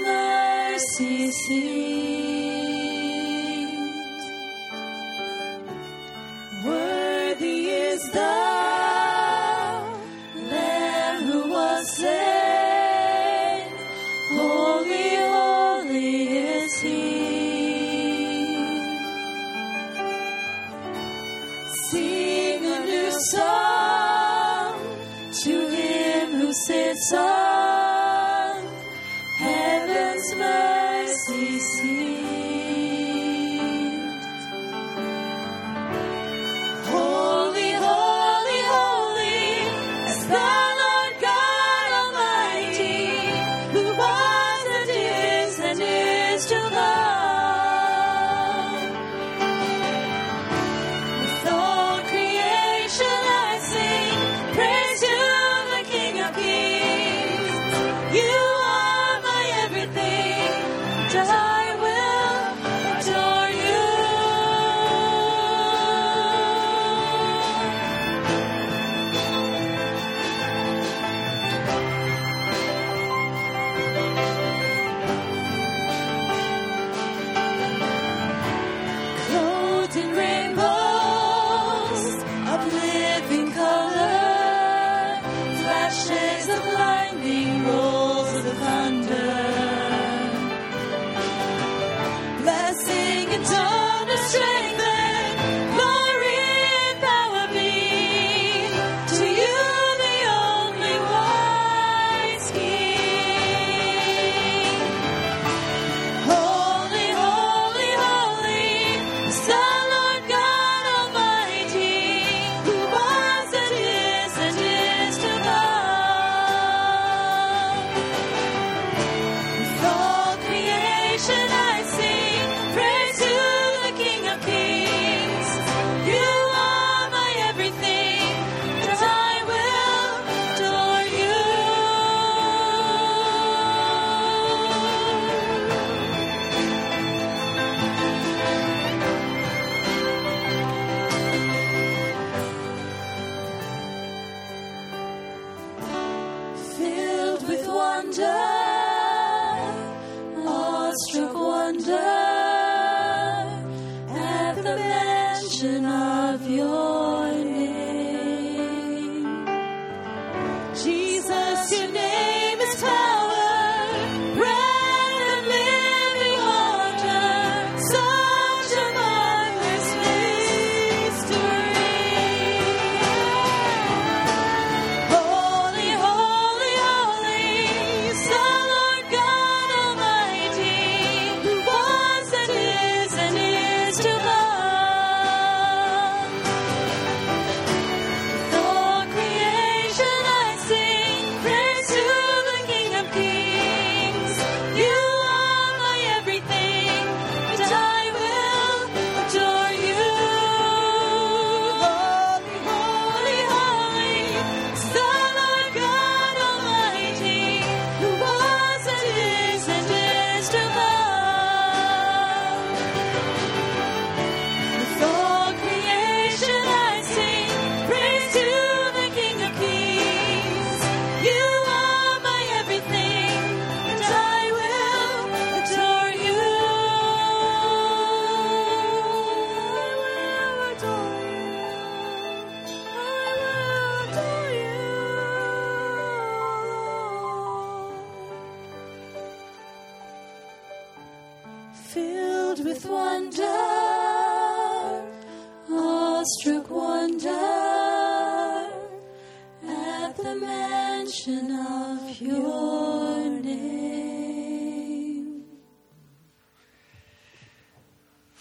mercy seat.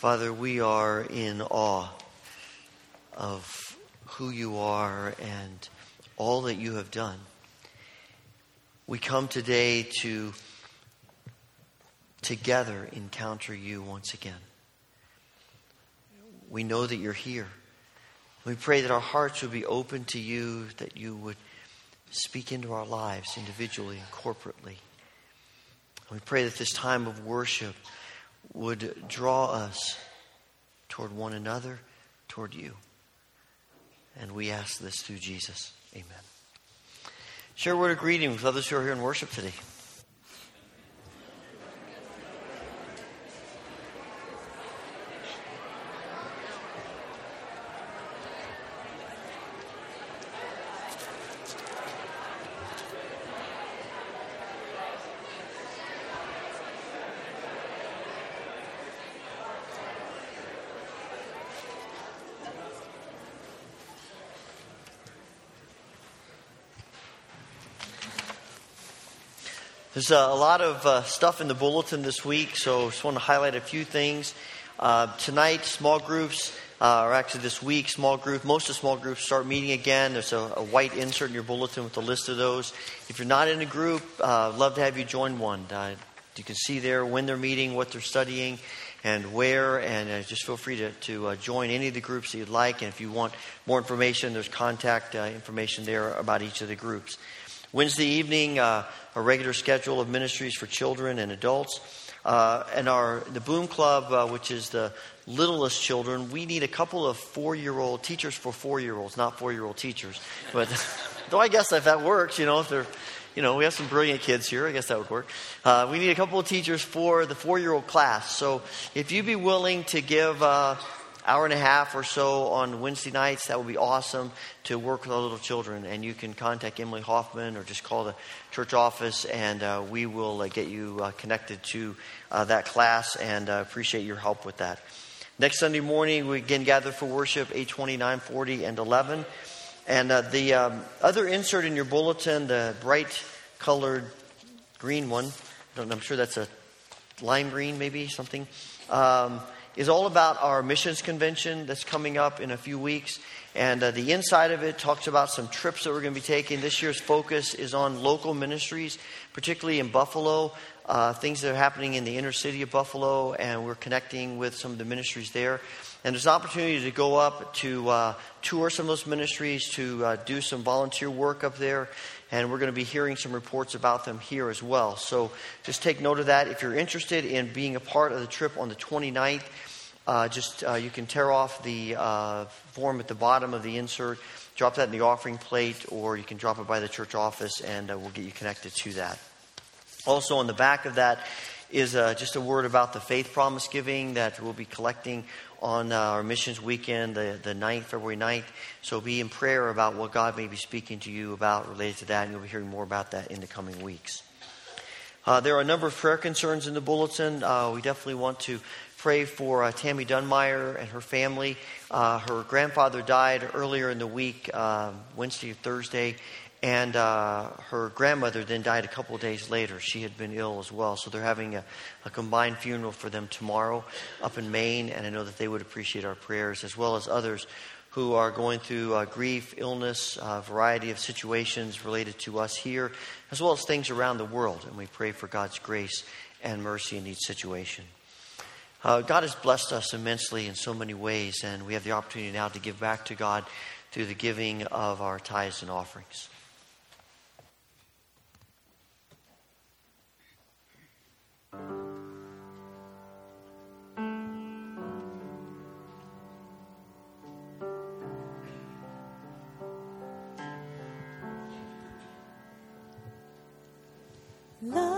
Father, we are in awe of who you are and all that you have done. We come today to together encounter you once again. We know that you're here. We pray that our hearts would be open to you, that you would speak into our lives individually and corporately. We pray that this time of worship would draw us toward one another, toward you. And we ask this through Jesus. Amen. Share a word of greeting with others who are here in worship today. There's uh, a lot of uh, stuff in the bulletin this week, so just want to highlight a few things. Uh, tonight, small groups, uh, or actually this week, small group, most of small groups start meeting again. There's a, a white insert in your bulletin with a list of those. If you're not in a group, uh, love to have you join one. Uh, you can see there when they're meeting, what they're studying, and where, and just feel free to, to join any of the groups that you'd like. And if you want more information, there's contact information there about each of the groups. Wednesday evening, uh, a regular schedule of ministries for children and adults. Uh, and our the Boom Club, uh, which is the littlest children, we need a couple of four-year-old teachers for four-year-olds, not four-year-old teachers. But though I guess if that works, you know, if they're, you know, we have some brilliant kids here. I guess that would work. Uh, we need a couple of teachers for the four-year-old class. So if you'd be willing to give uh, hour and a half or so on Wednesday nights. That would be awesome to work with our little children. And you can contact Emily Hoffman or just call the church office, and uh, we will uh, get you uh, connected to uh, that class. And uh, appreciate your help with that. Next Sunday morning, we again gather for worship, 8:20, 9:40, and 11. And uh, the um, other insert in your bulletin, the bright colored green one, I'm sure that's a lime green, maybe something. Um, is all about our missions convention that's coming up in a few weeks. And uh, the inside of it talks about some trips that we're going to be taking. This year's focus is on local ministries, particularly in Buffalo, uh, things that are happening in the inner city of Buffalo, and we're connecting with some of the ministries there. And there's an opportunity to go up to uh, tour some of those ministries, to uh, do some volunteer work up there, and we're going to be hearing some reports about them here as well. So just take note of that. If you're interested in being a part of the trip on the 29th, uh, just uh, you can tear off the uh, form at the bottom of the insert, drop that in the offering plate, or you can drop it by the church office, and uh, we'll get you connected to that. Also, on the back of that is uh, just a word about the faith promise giving that we'll be collecting on uh, our missions weekend, the, the 9th, February 9th. So be in prayer about what God may be speaking to you about related to that, and you'll be hearing more about that in the coming weeks. Uh, there are a number of prayer concerns in the bulletin. Uh, we definitely want to pray for uh, Tammy Dunmeyer and her family. Uh, her grandfather died earlier in the week, uh, Wednesday or Thursday, and uh, her grandmother then died a couple days later. She had been ill as well, so they're having a, a combined funeral for them tomorrow up in Maine, and I know that they would appreciate our prayers as well as others who are going through uh, grief, illness, a variety of situations related to us here, as well as things around the world. And we pray for God's grace and mercy in each situation. Uh, God has blessed us immensely in so many ways, and we have the opportunity now to give back to God through the giving of our tithes and offerings. Love.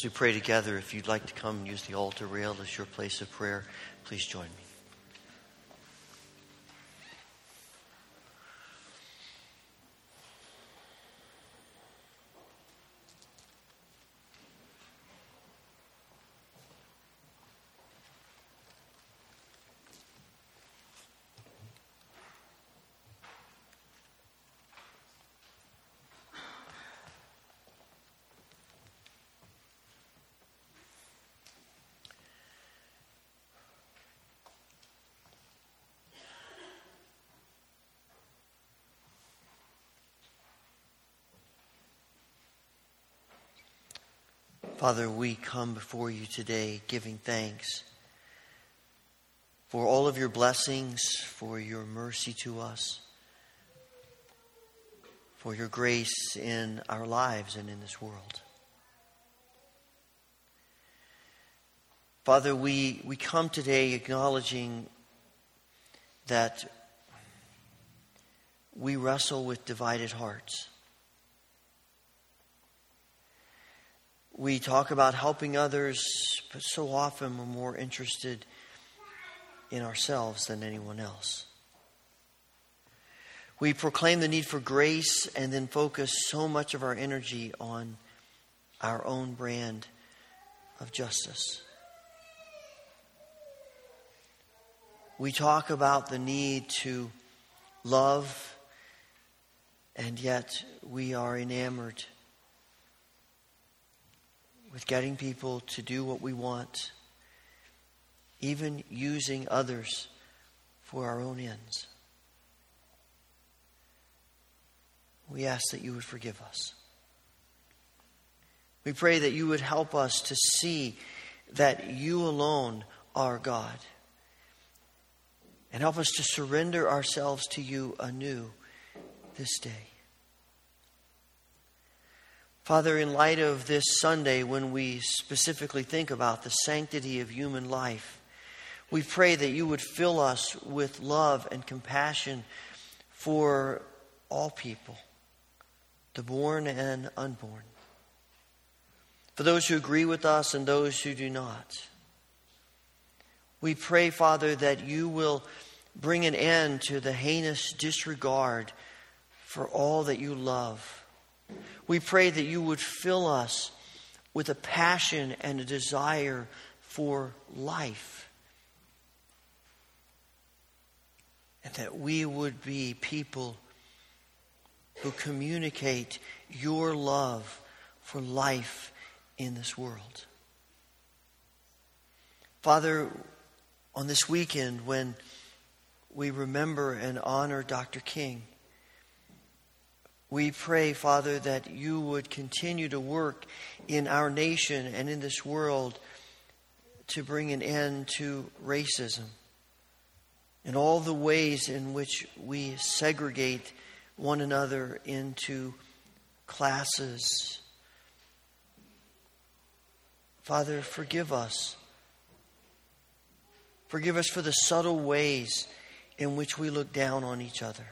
As we pray together, if you'd like to come and use the altar rail as your place of prayer, please join me. Father, we come before you today giving thanks for all of your blessings, for your mercy to us, for your grace in our lives and in this world. Father, we, we come today acknowledging that we wrestle with divided hearts. We talk about helping others, but so often we're more interested in ourselves than anyone else. We proclaim the need for grace and then focus so much of our energy on our own brand of justice. We talk about the need to love, and yet we are enamored with getting people to do what we want, even using others for our own ends. we ask that you would forgive us. We pray that you would help us to see that you alone are God. And help us to surrender ourselves to you anew this day. Father, in light of this Sunday, when we specifically think about the sanctity of human life, we pray that you would fill us with love and compassion for all people, the born and unborn, for those who agree with us and those who do not. We pray, Father, that you will bring an end to the heinous disregard for all that you love. We pray that you would fill us with a passion and a desire for life. And that we would be people who communicate your love for life in this world. Father, on this weekend when we remember and honor Dr. King, we pray, Father, that you would continue to work in our nation and in this world to bring an end to racism and all the ways in which we segregate one another into classes. Father, forgive us Forgive us for the subtle ways in which we look down on each other.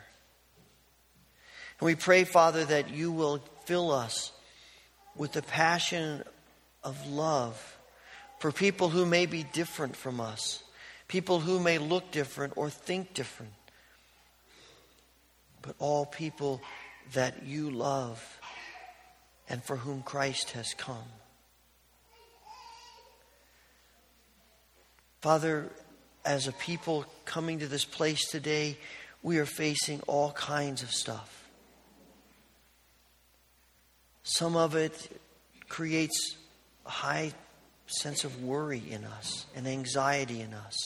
And we pray, Father, that you will fill us with the passion of love for people who may be different from us, people who may look different or think different, but all people that you love and for whom Christ has come. Father, as a people coming to this place today, we are facing all kinds of stuff. Some of it creates a high sense of worry in us and anxiety in us.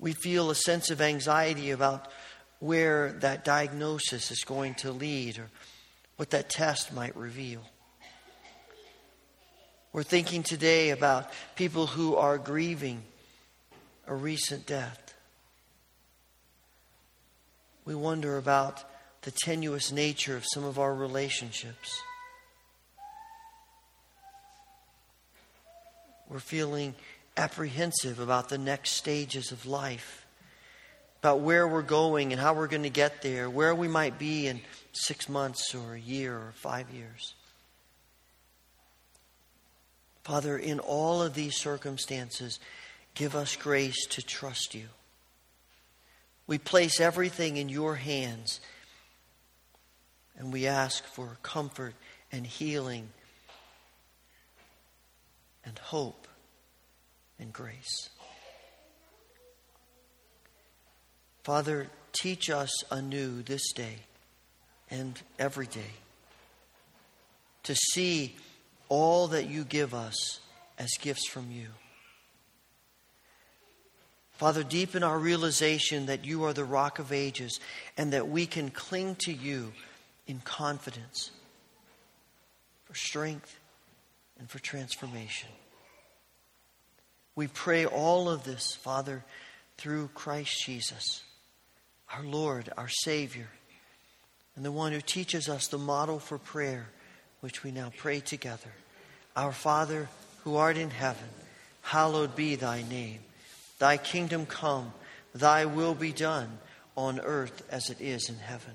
We feel a sense of anxiety about where that diagnosis is going to lead or what that test might reveal. We're thinking today about people who are grieving a recent death. We wonder about the tenuous nature of some of our relationships. We're feeling apprehensive about the next stages of life, about where we're going and how we're going to get there, where we might be in six months or a year or five years. Father, in all of these circumstances, give us grace to trust you. We place everything in your hands and we ask for comfort and healing and hope and grace. Father, teach us anew this day and every day to see all that you give us as gifts from you. Father, deepen our realization that you are the rock of ages and that we can cling to you in confidence for strength and for transformation. We pray all of this, Father, through Christ Jesus, our Lord, our Savior, and the one who teaches us the model for prayer which we now pray together. Our Father, who art in heaven, hallowed be thy name. Thy kingdom come, thy will be done on earth as it is in heaven.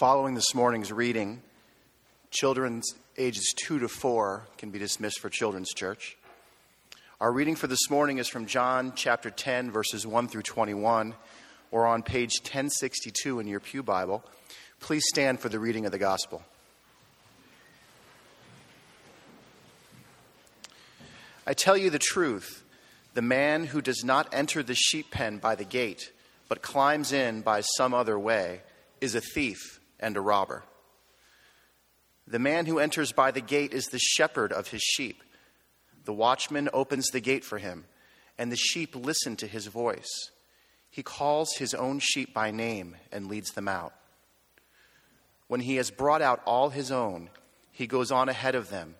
Following this morning's reading, children ages 2 to 4 can be dismissed for Children's Church. Our reading for this morning is from John chapter 10, verses 1 through 21, or on page 1062 in your Pew Bible, please stand for the reading of the Gospel. I tell you the truth the man who does not enter the sheep pen by the gate, but climbs in by some other way, is a thief and a robber. The man who enters by the gate is the shepherd of his sheep. The watchman opens the gate for him, and the sheep listen to his voice. He calls his own sheep by name and leads them out. When he has brought out all his own, he goes on ahead of them,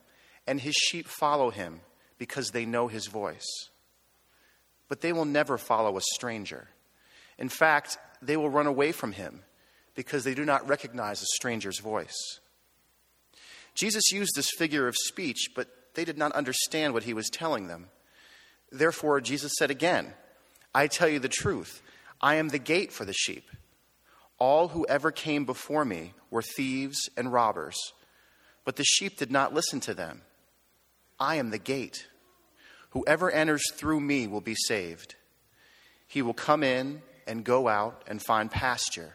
and his sheep follow him because they know his voice. But they will never follow a stranger. In fact, they will run away from him because they do not recognize a stranger's voice. Jesus used this figure of speech, but they did not understand what he was telling them. Therefore, Jesus said again, I tell you the truth, I am the gate for the sheep. All who ever came before me were thieves and robbers, but the sheep did not listen to them. I am the gate. Whoever enters through me will be saved. He will come in and go out and find pasture.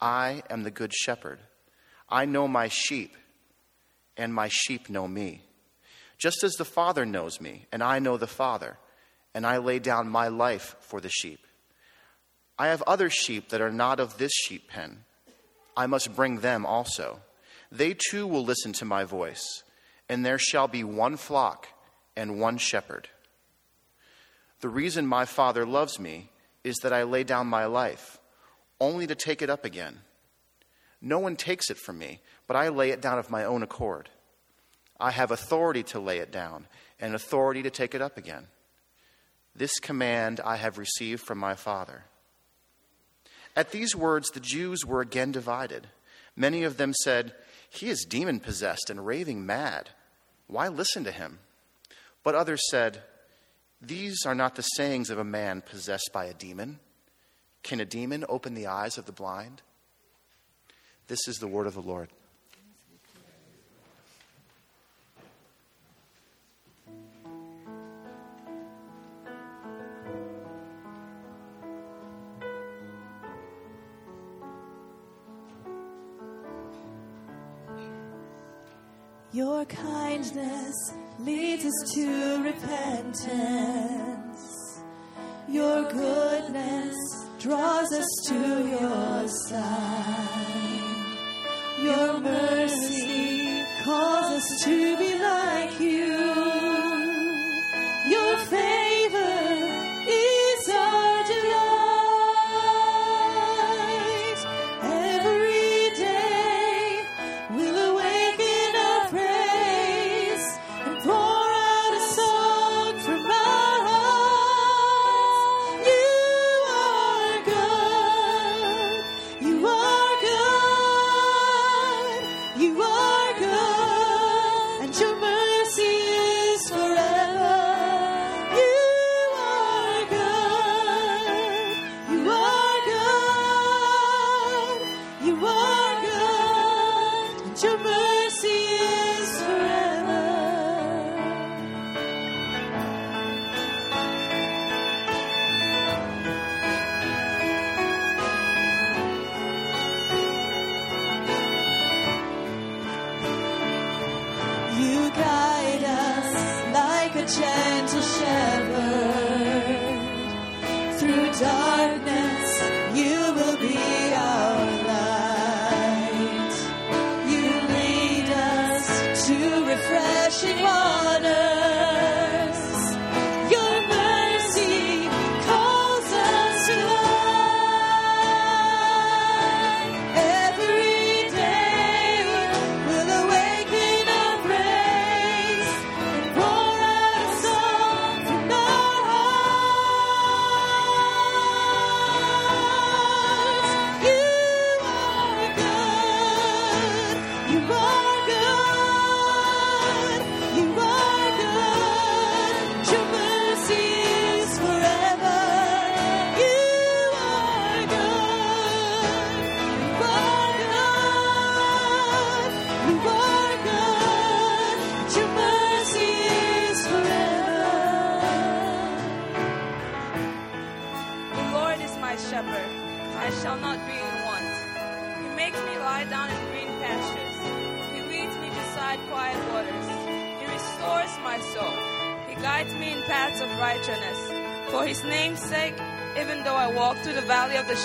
I am the good shepherd. I know my sheep, and my sheep know me. Just as the Father knows me, and I know the Father, and I lay down my life for the sheep. I have other sheep that are not of this sheep pen. I must bring them also. They too will listen to my voice, and there shall be one flock and one shepherd. The reason my Father loves me is that I lay down my life, only to take it up again. No one takes it from me, but I lay it down of my own accord. I have authority to lay it down and authority to take it up again. This command I have received from my Father. At these words, the Jews were again divided. Many of them said, He is demon possessed and raving mad. Why listen to him? But others said, These are not the sayings of a man possessed by a demon. Can a demon open the eyes of the blind? This is the word of the Lord. Your kindness leads us to repentance. Your goodness draws us to your side. Your mercy calls us to be like you.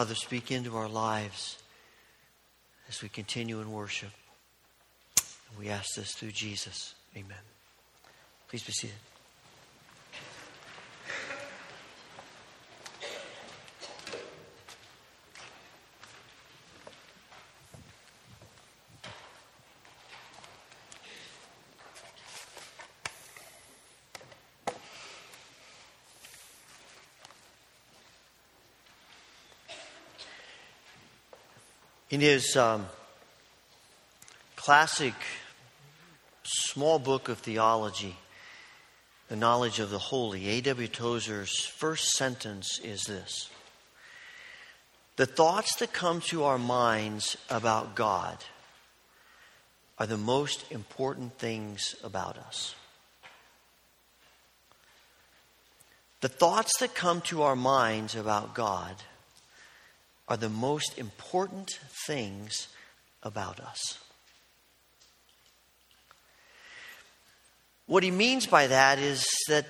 Father, speak into our lives as we continue in worship. We ask this through Jesus. Amen. Please be seated. In his um, classic small book of theology, The Knowledge of the Holy, A.W. Tozer's first sentence is this The thoughts that come to our minds about God are the most important things about us. The thoughts that come to our minds about God are the most important things about us. What he means by that is that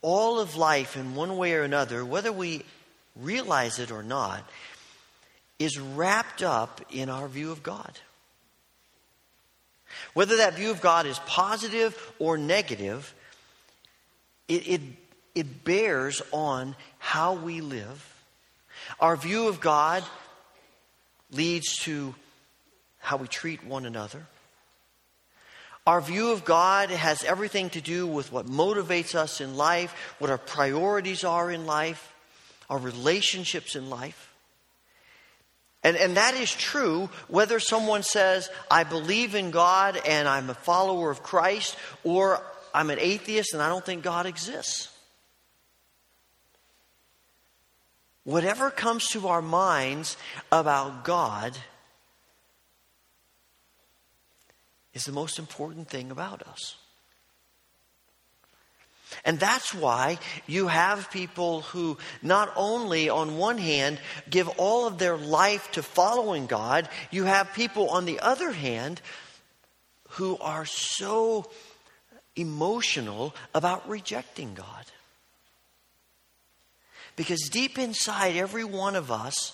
all of life, in one way or another, whether we realize it or not, is wrapped up in our view of God. Whether that view of God is positive or negative, it, it, it bears on how we live. Our view of God leads to how we treat one another. Our view of God has everything to do with what motivates us in life, what our priorities are in life, our relationships in life. And, and that is true whether someone says, I believe in God and I'm a follower of Christ, or I'm an atheist and I don't think God exists. Whatever comes to our minds about God is the most important thing about us. And that's why you have people who not only, on one hand, give all of their life to following God, you have people, on the other hand, who are so emotional about rejecting God. Because deep inside every one of us,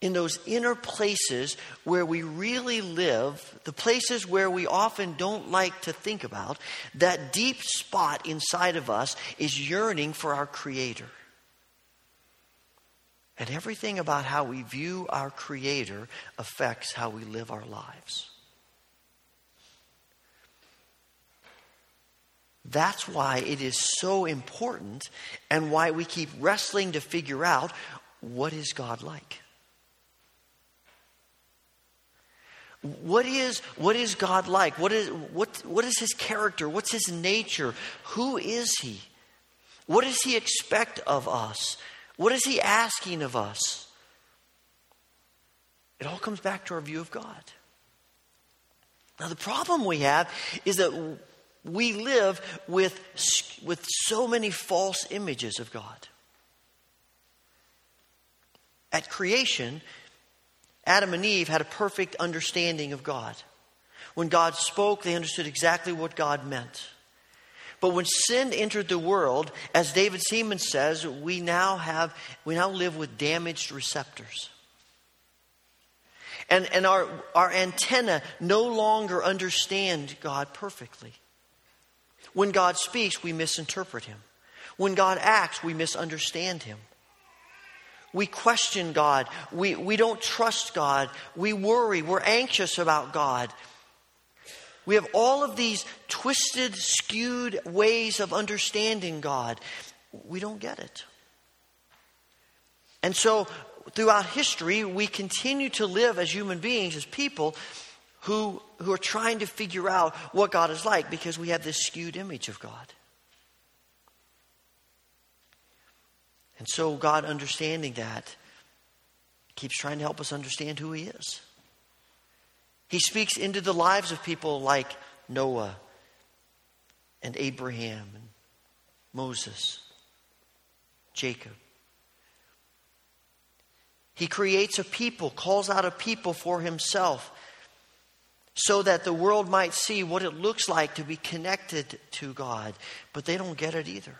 in those inner places where we really live, the places where we often don't like to think about, that deep spot inside of us is yearning for our Creator. And everything about how we view our Creator affects how we live our lives. That's why it is so important and why we keep wrestling to figure out what is God like? What is, what is God like? What is, what, what is his character? What's his nature? Who is he? What does he expect of us? What is he asking of us? It all comes back to our view of God. Now, the problem we have is that we live with, with so many false images of God. At creation, Adam and Eve had a perfect understanding of God. When God spoke, they understood exactly what God meant. But when sin entered the world, as David Seamands says, we now have we now live with damaged receptors. And, and our, our antenna no longer understand God perfectly. When God speaks, we misinterpret him. When God acts, we misunderstand him. We question God. We, we don't trust God. We worry. We're anxious about God. We have all of these twisted, skewed ways of understanding God. We don't get it. And so, throughout history, we continue to live as human beings, as people who, who are trying to figure out what God is like because we have this skewed image of God. And so, God, understanding that, keeps trying to help us understand who He is. He speaks into the lives of people like Noah and Abraham and Moses, Jacob. He creates a people, calls out a people for himself, so that the world might see what it looks like to be connected to God. But they don't get it either.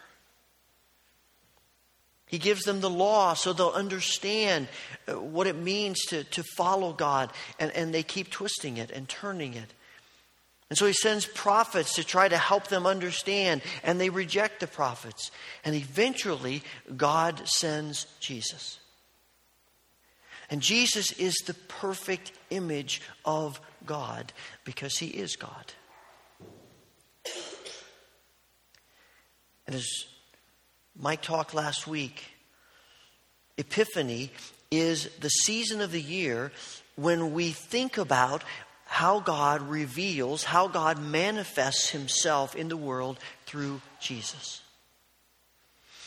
He gives them the law so they'll understand uh, what it means to, to follow God, and, and they keep twisting it and turning it. And so he sends prophets to try to help them understand, and they reject the prophets. And eventually, God sends Jesus. And Jesus is the perfect image of God because he is God. And as Mike talked last week. Epiphany is the season of the year when we think about how God reveals, how God manifests himself in the world through Jesus.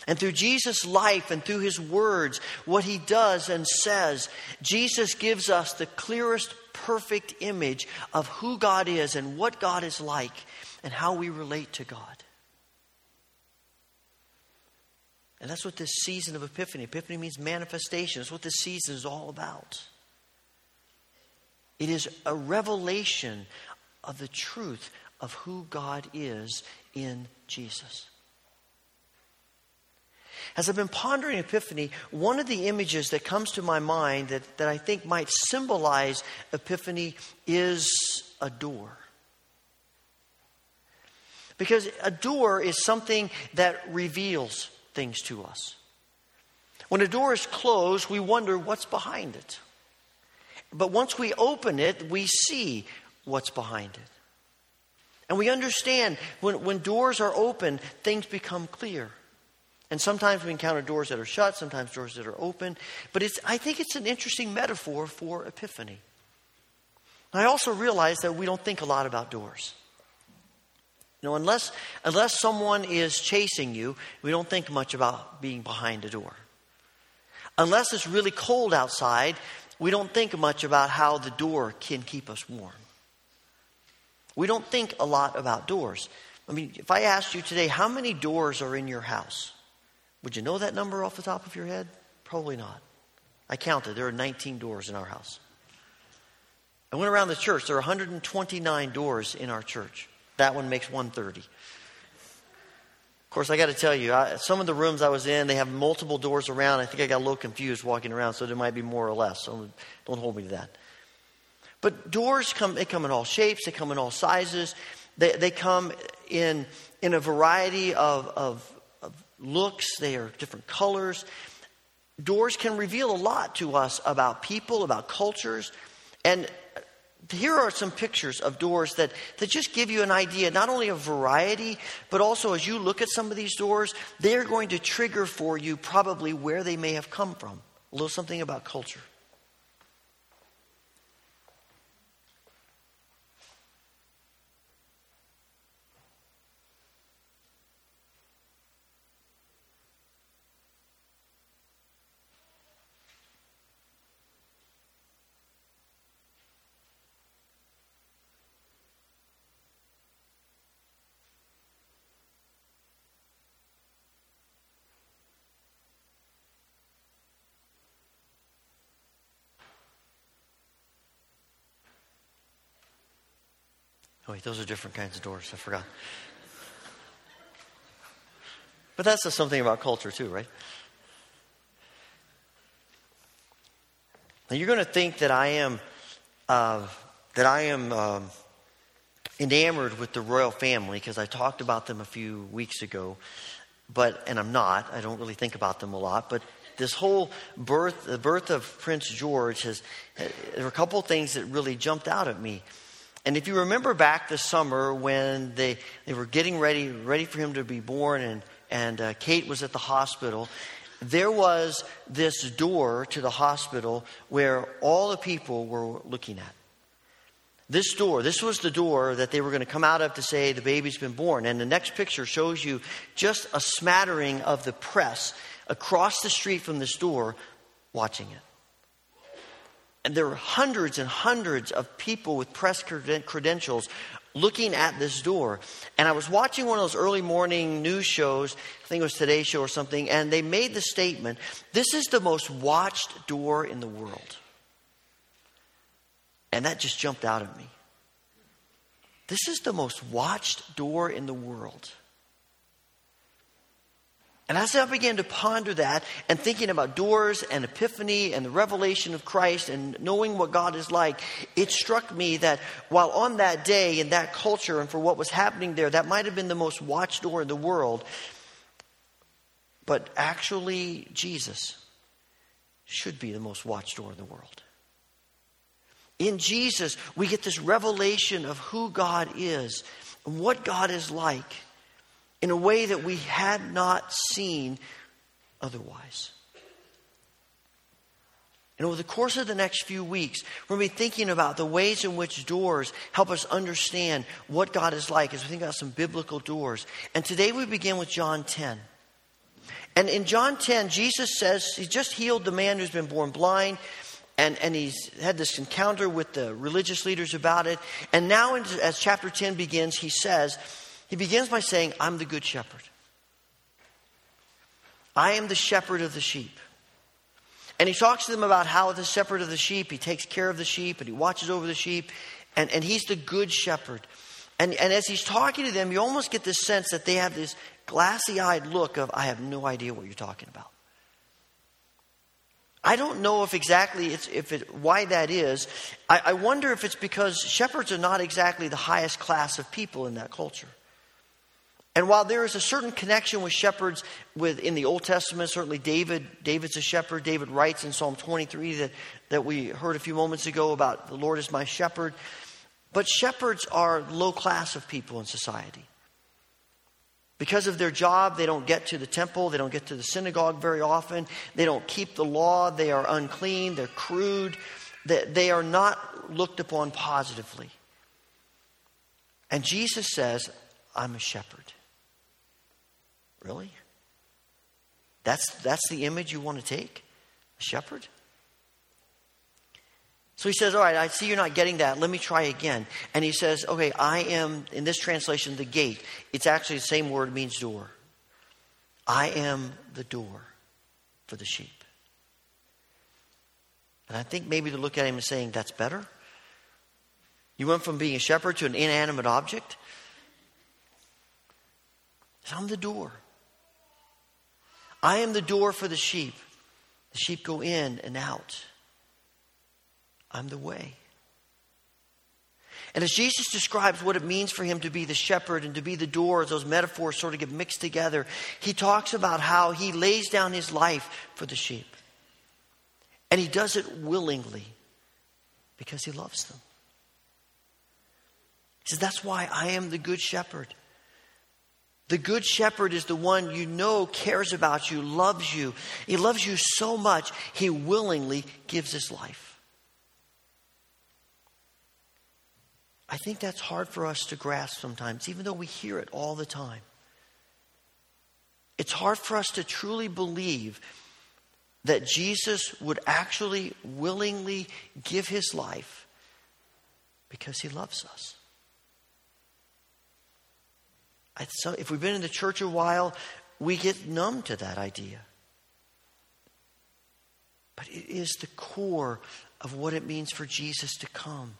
And through Jesus' life and through his words, what he does and says, Jesus gives us the clearest, perfect image of who God is and what God is like and how we relate to God. And that's what this season of Epiphany, Epiphany means manifestation. That's what this season is all about. It is a revelation of the truth of who God is in Jesus. As I've been pondering Epiphany, one of the images that comes to my mind that, that I think might symbolize Epiphany is a door. Because a door is something that reveals things to us. When a door is closed, we wonder what's behind it. But once we open it, we see what's behind it. And we understand when, when doors are open, things become clear. And sometimes we encounter doors that are shut, sometimes doors that are open. But it's, I think it's an interesting metaphor for Epiphany. I also realize that we don't think a lot about doors. You know, unless, unless someone is chasing you, we don't think much about being behind a door. Unless it's really cold outside, we don't think much about how the door can keep us warm. We don't think a lot about doors. I mean, if I asked you today, how many doors are in your house? Would you know that number off the top of your head? Probably not. I counted. There are 19 doors in our house. I went around the church. There are 129 doors in our church. That one makes 130. Of course, I got to tell you, I, some of the rooms I was in, they have multiple doors around. I think I got a little confused walking around, so there might be more or less. So don't hold me to that. But doors come, they come in all shapes, they come in all sizes, they, they come in, in a variety of, of, of looks, they are different colors. Doors can reveal a lot to us about people, about cultures. And here are some pictures of doors that, that just give you an idea, not only of variety, but also as you look at some of these doors, they're going to trigger for you probably where they may have come from. A little something about culture. Wait, those are different kinds of doors. I forgot. But that says something about culture, too, right? Now, you're going to think that I am, uh, that I am um, enamored with the royal family because I talked about them a few weeks ago, but and I'm not. I don't really think about them a lot. But this whole birth, the birth of Prince George has. There were a couple things that really jumped out at me. And if you remember back this summer when they, they were getting ready, ready for him to be born, and, and uh, Kate was at the hospital, there was this door to the hospital where all the people were looking at. This door, this was the door that they were going to come out of to say the baby's been born. And the next picture shows you just a smattering of the press across the street from this door watching it. And there were hundreds and hundreds of people with press credentials looking at this door. And I was watching one of those early morning news shows, I think it was Today Show or something, and they made the statement this is the most watched door in the world. And that just jumped out at me. This is the most watched door in the world. And as I began to ponder that and thinking about doors and epiphany and the revelation of Christ and knowing what God is like, it struck me that while on that day in that culture and for what was happening there, that might have been the most watched door in the world, but actually, Jesus should be the most watched door in the world. In Jesus, we get this revelation of who God is and what God is like in a way that we had not seen otherwise. And over the course of the next few weeks, we're going to be thinking about the ways in which doors help us understand what God is like as we think about some biblical doors. And today we begin with John 10. And in John 10, Jesus says he just healed the man who's been born blind. And, and he's had this encounter with the religious leaders about it. And now, as chapter 10 begins, he says, he begins by saying, I'm the good shepherd. I am the shepherd of the sheep. And he talks to them about how the shepherd of the sheep, he takes care of the sheep and he watches over the sheep, and, and he's the good shepherd. And, and as he's talking to them, you almost get this sense that they have this glassy eyed look of, I have no idea what you're talking about. I don't know if exactly it's, if it, why that is. I, I wonder if it's because shepherds are not exactly the highest class of people in that culture. And while there is a certain connection with shepherds with, in the Old Testament, certainly David, David's a shepherd. David writes in Psalm 23 that, that we heard a few moments ago about the Lord is my shepherd. But shepherds are low class of people in society. Because of their job, they don't get to the temple, they don't get to the synagogue very often, they don't keep the law, they are unclean, they're crude, they, they are not looked upon positively. And Jesus says, I'm a shepherd. Really? That's, that's the image you want to take? A shepherd? So he says, All right, I see you're not getting that. Let me try again. And he says, Okay, I am, in this translation, the gate. It's actually the same word, means door. I am the door for the sheep. And I think maybe to look at him and saying, That's better. You went from being a shepherd to an inanimate object. I'm the door. I am the door for the sheep. The sheep go in and out. I'm the way. And as Jesus describes what it means for him to be the shepherd and to be the door, as those metaphors sort of get mixed together, he talks about how he lays down his life for the sheep. And he does it willingly because he loves them. He says, That's why I am the good shepherd. The good shepherd is the one you know cares about you, loves you. He loves you so much, he willingly gives his life. I think that's hard for us to grasp sometimes, even though we hear it all the time. It's hard for us to truly believe that Jesus would actually willingly give his life because he loves us. So if we've been in the church a while, we get numb to that idea. But it is the core of what it means for Jesus to come.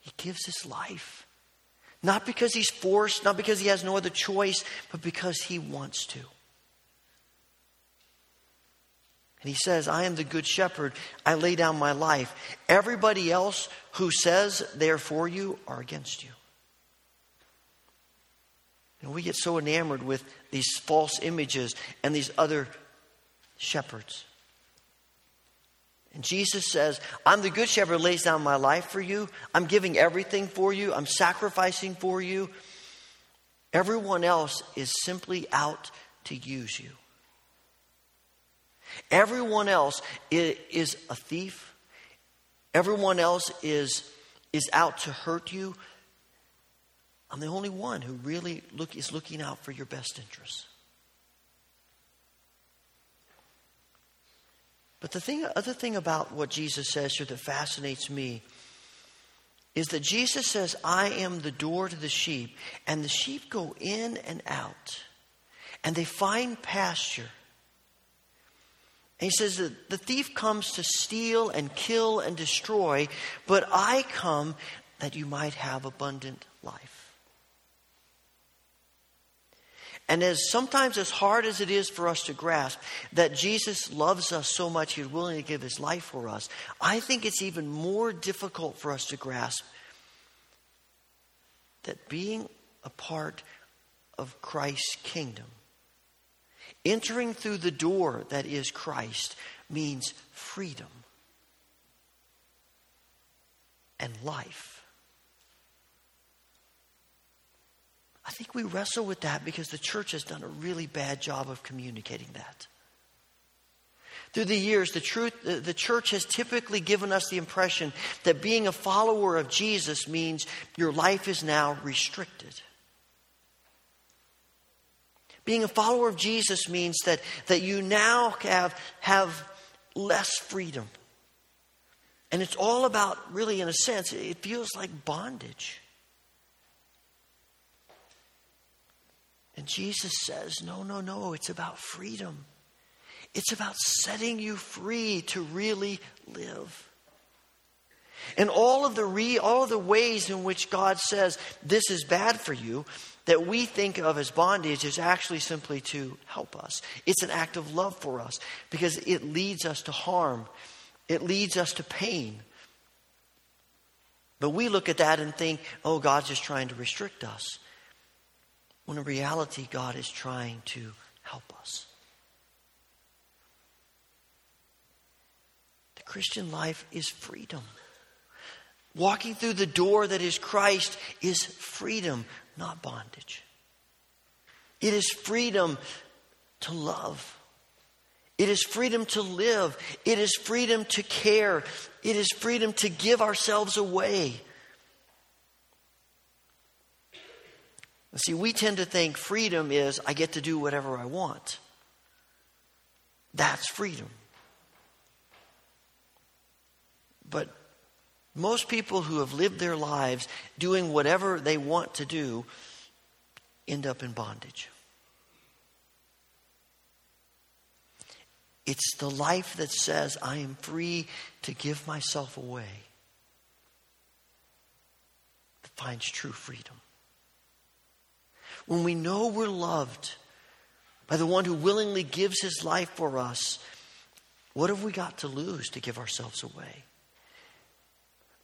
He gives his life. Not because he's forced, not because he has no other choice, but because he wants to. And he says, I am the good shepherd. I lay down my life. Everybody else who says they're for you are against you. And we get so enamored with these false images and these other shepherds. And Jesus says, I'm the good shepherd, lays down my life for you. I'm giving everything for you. I'm sacrificing for you. Everyone else is simply out to use you. Everyone else is a thief. Everyone else is, is out to hurt you. I'm the only one who really look, is looking out for your best interests. But the thing, other thing about what Jesus says here that fascinates me is that Jesus says, I am the door to the sheep, and the sheep go in and out, and they find pasture. And he says that the thief comes to steal and kill and destroy, but I come that you might have abundant life. And as sometimes as hard as it is for us to grasp that Jesus loves us so much he's willing to give his life for us, I think it's even more difficult for us to grasp that being a part of Christ's kingdom, entering through the door that is Christ, means freedom and life. I think we wrestle with that because the church has done a really bad job of communicating that. Through the years, the, truth, the church has typically given us the impression that being a follower of Jesus means your life is now restricted. Being a follower of Jesus means that, that you now have, have less freedom. And it's all about, really, in a sense, it feels like bondage. And Jesus says, no, no, no, it's about freedom. It's about setting you free to really live. And all of the re, all of the ways in which God says this is bad for you that we think of as bondage is actually simply to help us. It's an act of love for us because it leads us to harm. It leads us to pain. But we look at that and think, oh, God's just trying to restrict us when in reality, God is trying to help us. The Christian life is freedom. Walking through the door that is Christ is freedom, not bondage. It is freedom to love. It is freedom to live. It is freedom to care. It is freedom to give ourselves away. See, we tend to think freedom is I get to do whatever I want. That's freedom. But most people who have lived their lives doing whatever they want to do end up in bondage. It's the life that says, I am free to give myself away that finds true freedom when we know we're loved by the one who willingly gives his life for us, what have we got to lose to give ourselves away?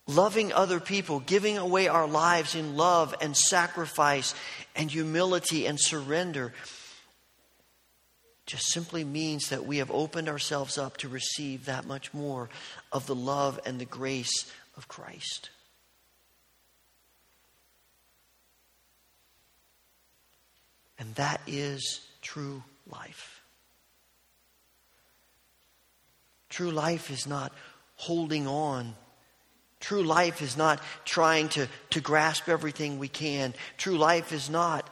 Loving other people, giving away our lives in love and sacrifice and humility and surrender just simply means that we have opened ourselves up to receive that much more of the love and the grace of Christ. That is true life. True life is not holding on. True life is not trying to, to grasp everything we can. True life is not,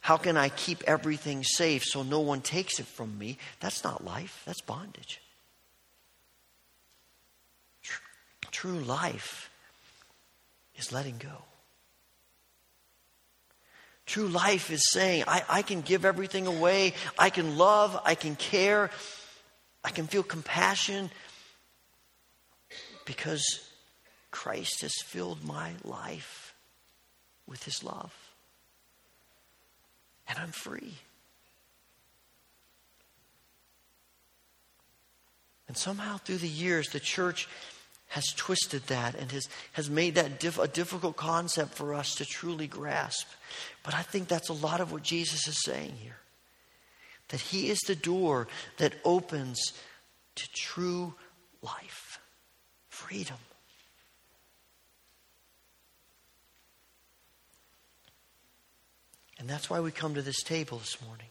how can I keep everything safe so no one takes it from me? That's not life, that's bondage. True life is letting go. True life is saying, I, I can give everything away. I can love. I can care. I can feel compassion because Christ has filled my life with his love. And I'm free. And somehow through the years, the church has twisted that and has, has made that diff, a difficult concept for us to truly grasp. But I think that's a lot of what Jesus is saying here. That He is the door that opens to true life, freedom. And that's why we come to this table this morning.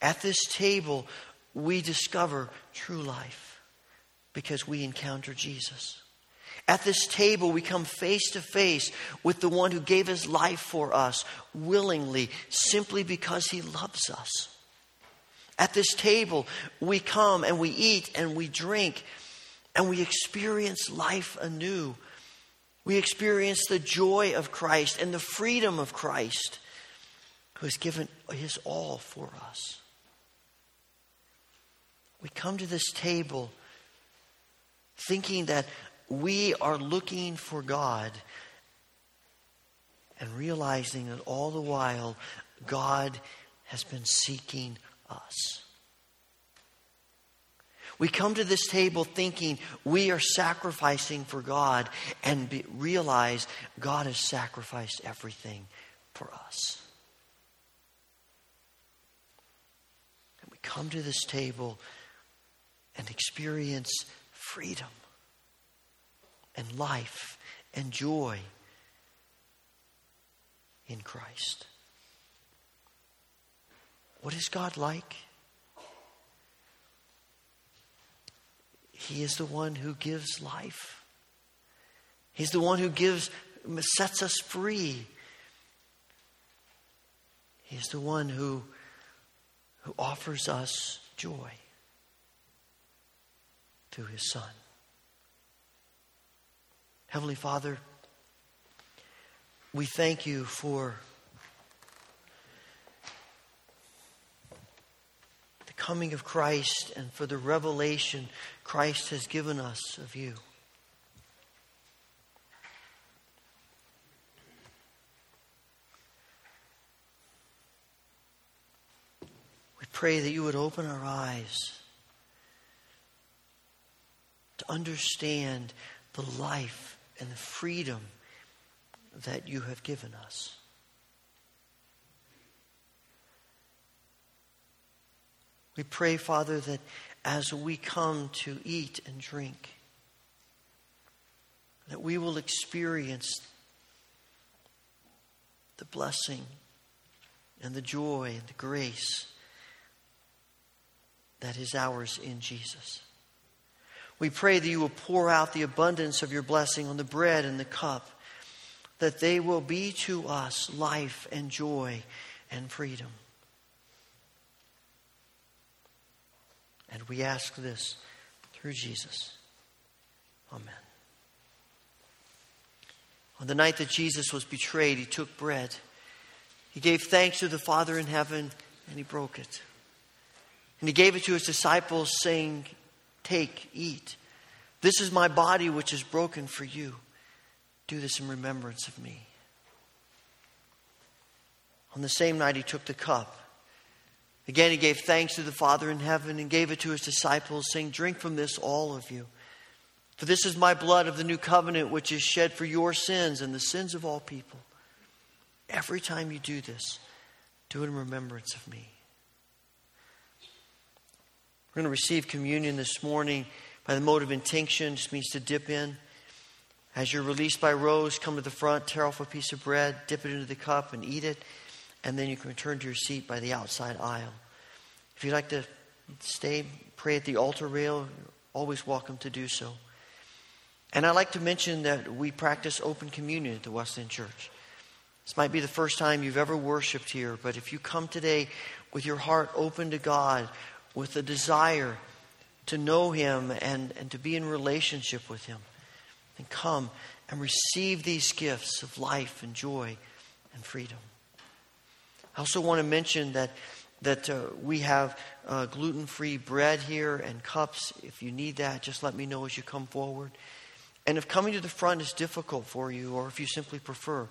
At this table, we discover true life because we encounter Jesus. At this table, we come face to face with the one who gave his life for us willingly, simply because he loves us. At this table, we come and we eat and we drink and we experience life anew. We experience the joy of Christ and the freedom of Christ who has given his all for us. We come to this table thinking that we are looking for God and realizing that all the while God has been seeking us. We come to this table thinking we are sacrificing for God and be, realize God has sacrificed everything for us. And we come to this table and experience freedom and life and joy in Christ. What is God like? He is the one who gives life. He's the one who gives sets us free. He's the one who, who offers us joy through his Son. Heavenly Father, we thank you for the coming of Christ and for the revelation Christ has given us of you. We pray that you would open our eyes to understand the life and the freedom that you have given us. We pray, Father, that as we come to eat and drink, that we will experience the blessing and the joy and the grace that is ours in Jesus. We pray that you will pour out the abundance of your blessing on the bread and the cup, that they will be to us life and joy and freedom. And we ask this through Jesus. Amen. On the night that Jesus was betrayed, he took bread. He gave thanks to the Father in heaven, and he broke it. And he gave it to his disciples, saying, Take, eat. This is my body, which is broken for you. Do this in remembrance of me. On the same night, he took the cup. Again, he gave thanks to the Father in heaven and gave it to his disciples, saying, Drink from this, all of you. For this is my blood of the new covenant, which is shed for your sins and the sins of all people. Every time you do this, do it in remembrance of me. We're going to receive communion this morning by the mode of intinction, just means to dip in. As you're released by rows, come to the front, tear off a piece of bread, dip it into the cup, and eat it. and then you can return to your seat by the outside aisle. If you'd like to stay, pray at the altar rail, you're always welcome to do so. And I'd like to mention that we practice open communion at the Wesleyan Church. This might be the first time you've ever worshiped here, but if you come today with your heart open to God, with a desire to know Him and, and to be in relationship with Him, then come and receive these gifts of life and joy and freedom. I also want to mention that, that uh, we have uh, gluten free bread here and cups. If you need that, just let me know as you come forward. And if coming to the front is difficult for you, or if you simply prefer,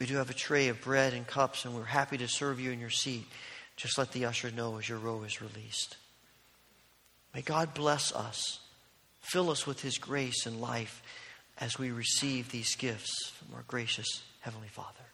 we do have a tray of bread and cups, and we're happy to serve you in your seat. Just let the usher know as your row is released. May God bless us, fill us with His grace and life as we receive these gifts from our gracious Heavenly Father.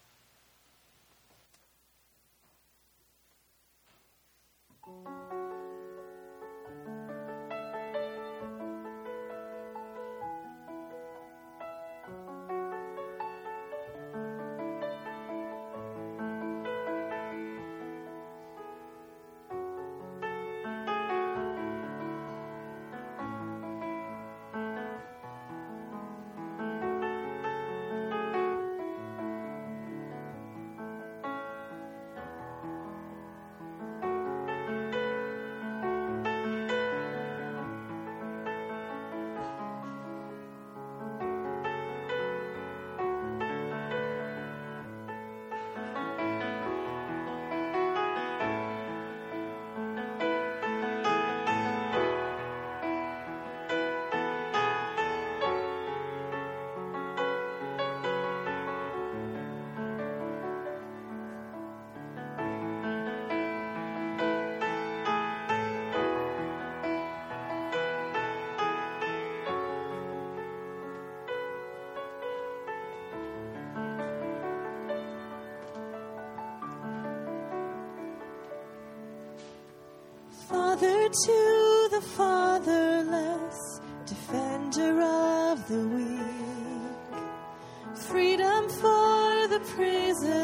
Father to the fatherless, defender of the weak, freedom for the prisoner.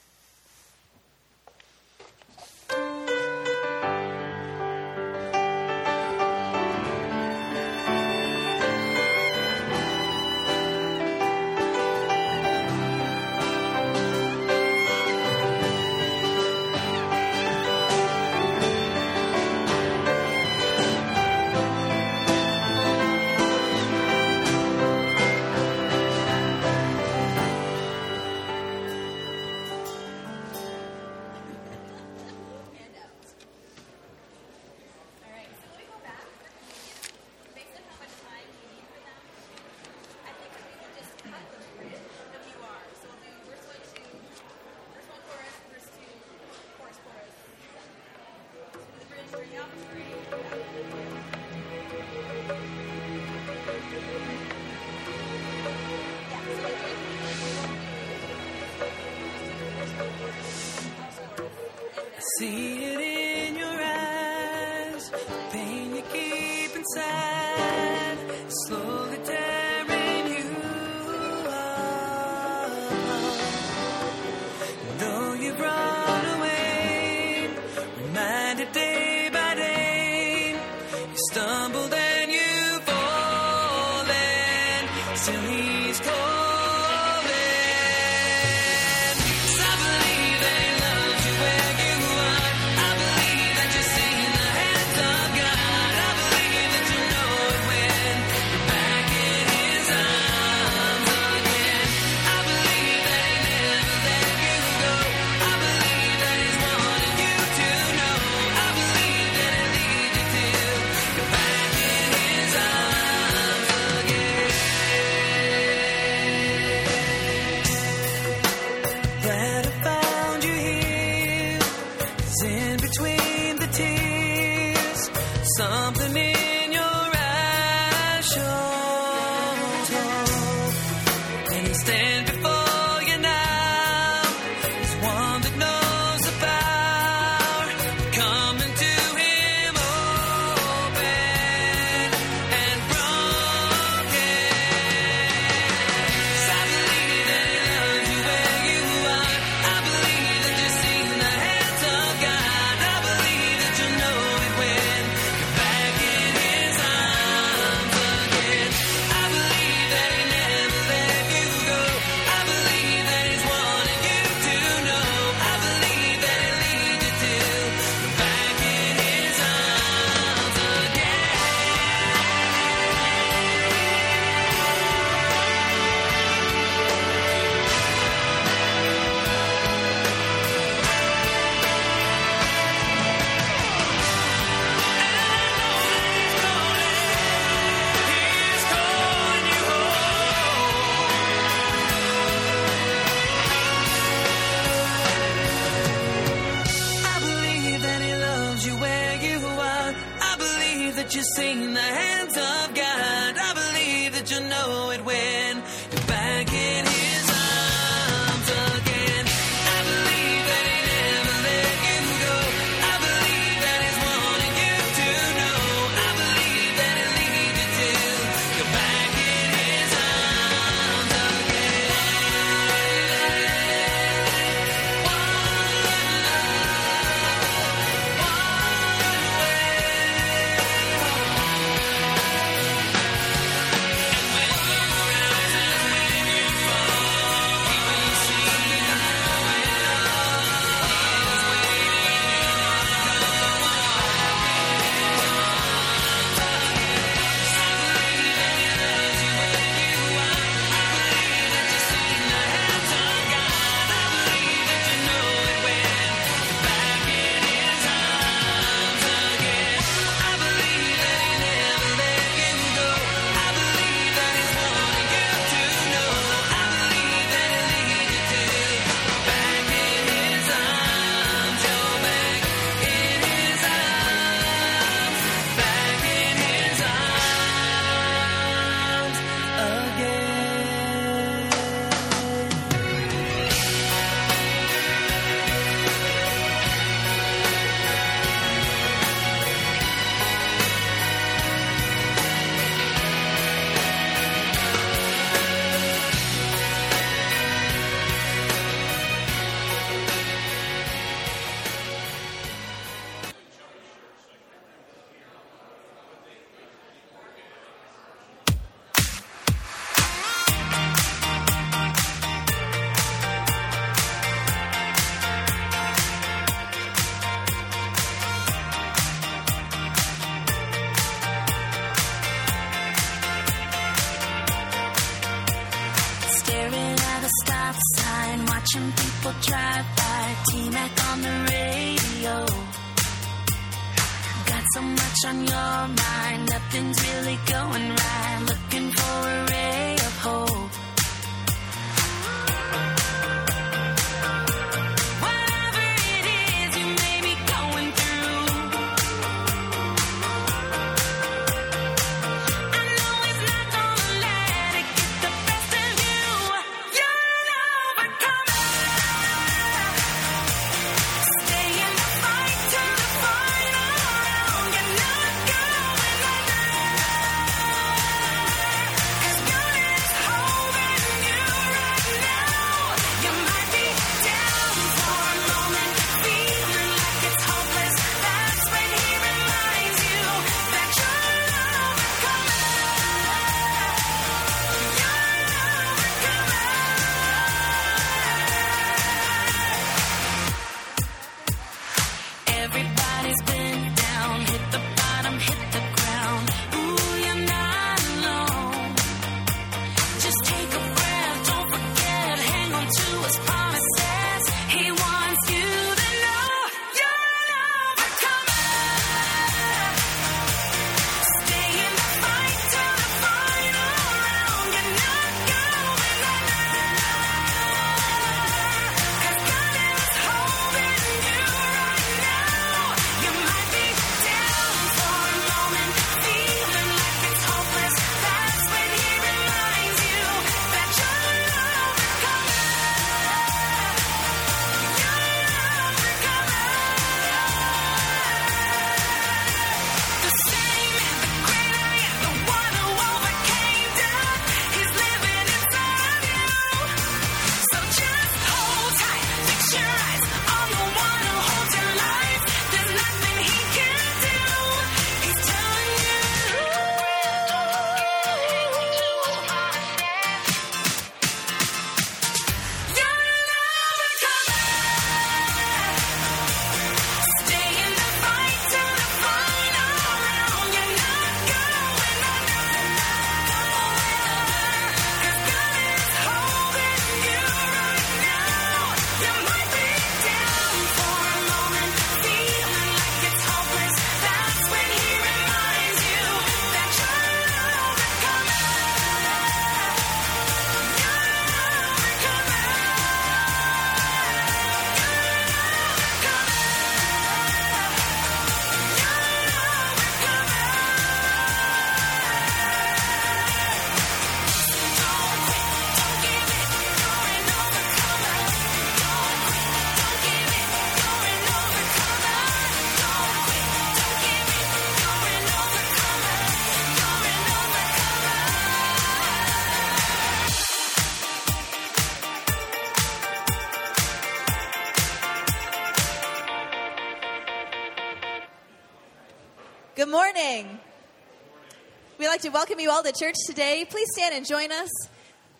Like to welcome you all to church today. Please stand and join us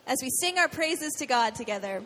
as we sing our praises to God together.